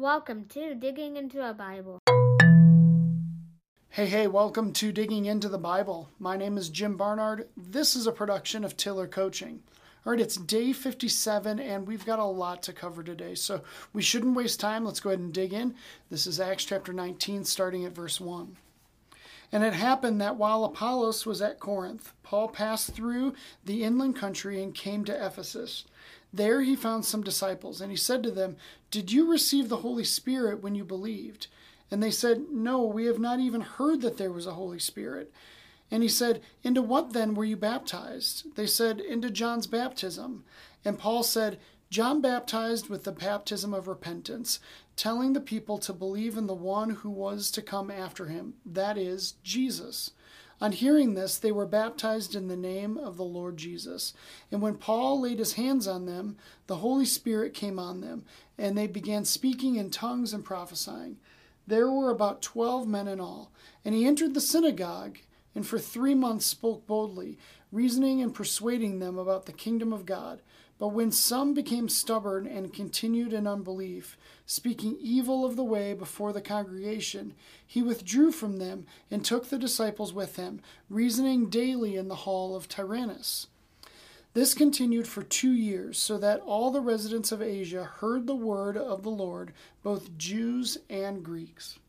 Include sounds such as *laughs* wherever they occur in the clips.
Welcome to Digging into a Bible. Hey, hey, welcome to Digging into the Bible. My name is Jim Barnard. This is a production of Tiller Coaching. All right, it's day 57, and we've got a lot to cover today, so we shouldn't waste time. Let's go ahead and dig in. This is Acts chapter 19, starting at verse 1. And it happened that while Apollos was at Corinth, Paul passed through the inland country and came to Ephesus. There he found some disciples, and he said to them, Did you receive the Holy Spirit when you believed? And they said, No, we have not even heard that there was a Holy Spirit. And he said, Into what then were you baptized? They said, Into John's baptism. And Paul said, John baptized with the baptism of repentance, telling the people to believe in the one who was to come after him, that is, Jesus. On hearing this, they were baptized in the name of the Lord Jesus. And when Paul laid his hands on them, the Holy Spirit came on them, and they began speaking in tongues and prophesying. There were about twelve men in all. And he entered the synagogue, and for three months spoke boldly, reasoning and persuading them about the kingdom of God. But when some became stubborn and continued in unbelief, speaking evil of the way before the congregation, he withdrew from them and took the disciples with him, reasoning daily in the hall of Tyrannus. This continued for two years, so that all the residents of Asia heard the word of the Lord, both Jews and Greeks.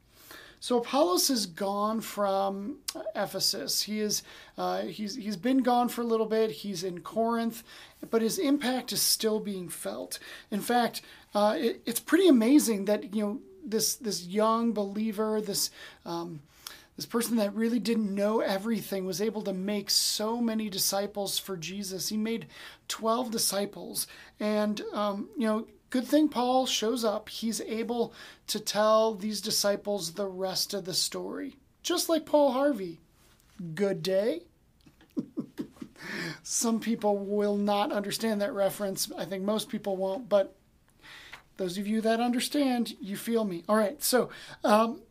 So Apollos is gone from Ephesus. He is uh, he's he's been gone for a little bit. He's in Corinth, but his impact is still being felt. In fact, uh, it, it's pretty amazing that you know this this young believer, this um, this person that really didn't know everything was able to make so many disciples for Jesus. He made 12 disciples. And, um, you know, Good thing Paul shows up. He's able to tell these disciples the rest of the story, just like Paul Harvey. Good day. *laughs* Some people will not understand that reference. I think most people won't, but those of you that understand, you feel me. All right, so um,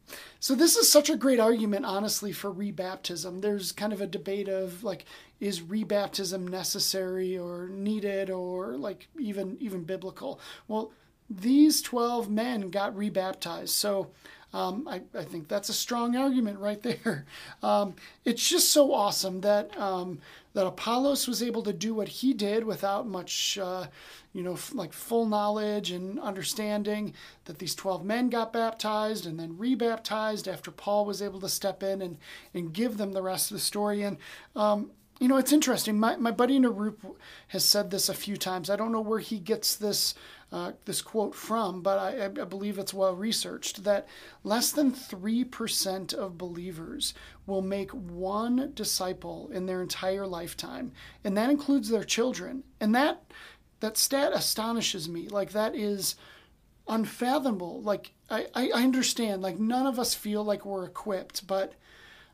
so this is such a great argument, honestly, for rebaptism. There's kind of a debate of like, is rebaptism necessary or needed or like even even biblical? Well, these twelve men got rebaptized, so um, I, I, think that's a strong argument right there. *laughs* Um, it's just so awesome that um, that Apollos was able to do what he did without much, uh, you know, f- like full knowledge and understanding. That these twelve men got baptized and then rebaptized after Paul was able to step in and and give them the rest of the story. And um, you know, it's interesting. My, my buddy Narup has said this a few times. I don't know where he gets this uh, this quote from, but I, I believe it's well researched that less than 3% of believers will make one disciple in their entire lifetime, and that includes their children. And that that stat astonishes me. Like that is unfathomable. Like I, I understand, like none of us feel like we're equipped, but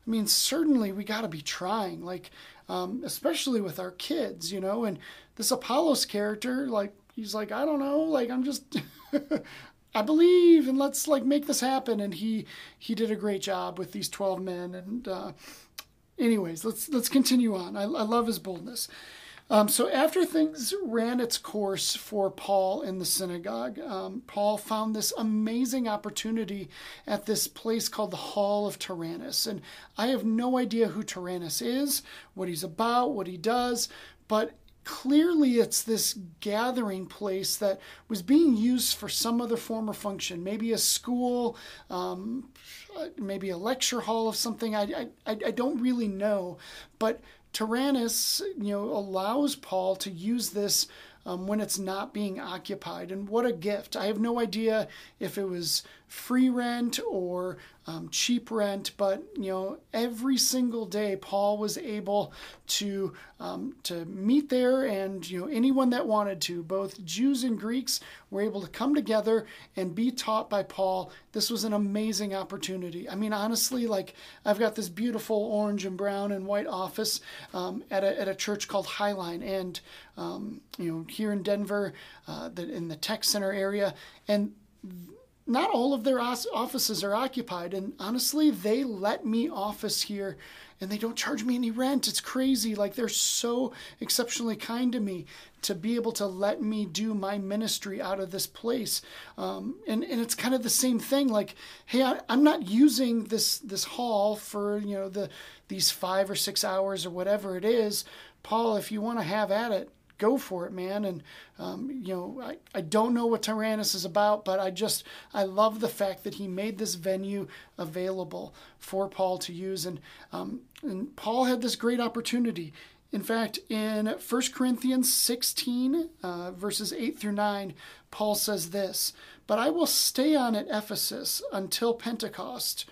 I mean, certainly we got to be trying, like, um, especially with our kids, you know. And this Apollos character, like, he's like, I don't know, like, I'm just, *laughs* I believe, and let's like make this happen. And he he did a great job with these twelve men. And uh, anyways, let's let's continue on. I, I love his boldness. Um, so after things ran its course for Paul in the synagogue, um, Paul found this amazing opportunity at this place called the Hall of Tyrannus. And I have no idea who Tyrannus is, what he's about, what he does, but clearly it's this gathering place that was being used for some other form or function, maybe a school, um, maybe a lecture hall of something. I, I, I don't really know, but Tyrannus, you know, allows Paul to use this um, when it's not being occupied. And what a gift. I have no idea if it was free rent or um, cheap rent, but you know, every single day Paul was able to um, to meet there, and you know, anyone that wanted to, both Jews and Greeks, were able to come together and be taught by Paul. This was an amazing opportunity. I mean, honestly, like I've got this beautiful orange and brown and white office um, at a at a church called Highline, and um, you know, here in Denver, uh, in the tech center area, and not all of their offices are occupied. And honestly, they let me office here and they don't charge me any rent. It's crazy. Like they're so exceptionally kind to me to be able to let me do my ministry out of this place. Um, and, and it's kind of the same thing. Like, hey, I, I'm not using this this hall for you know the these five or six hours or whatever it is. Paul, if you want to have at it, go for it, man. And, um, you know, I, I don't know what Tyrannus is about, but I just, I love the fact that he made this venue available for Paul to use. And, um, and Paul had this great opportunity. In fact, in 1 Corinthians 16, uh, verses 8 through 9, Paul says this But I will stay on at Ephesus until Pentecost,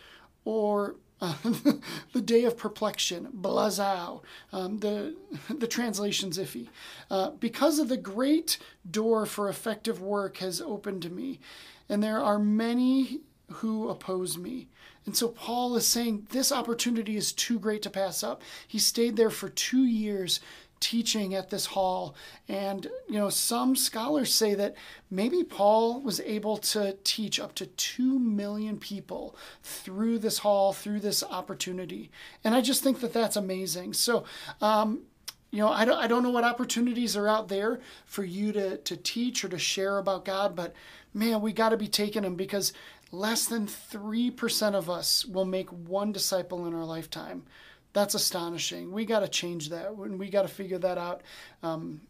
or *laughs* the day of perplexion, blazao. Um, the *laughs* the translation's iffy. Uh, because of the great door for effective work has opened to me, and there are many who oppose me. And so Paul is saying this opportunity is too great to pass up. He stayed there for two years teaching at this hall. And, you know, some scholars say that maybe Paul was able to teach up to 2 million people through this hall, through this opportunity. And I just think that that's amazing. So, um, you know, I don't, I don't know what opportunities are out there for you to, to teach or to share about God, but man, we got to be taking them because less than 3% of us will make one disciple in our lifetime. That's astonishing. We got to change that, we got to figure that out. Um,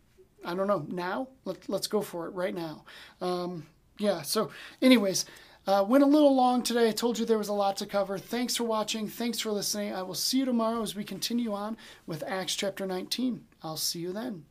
I don't know now. Let, let's go for it right now. Um, yeah. So, anyways, uh, went a little long today. I told you there was a lot to cover. Thanks for watching. Thanks for listening. I will see you tomorrow as we continue on with Acts chapter 19. I'll see you then.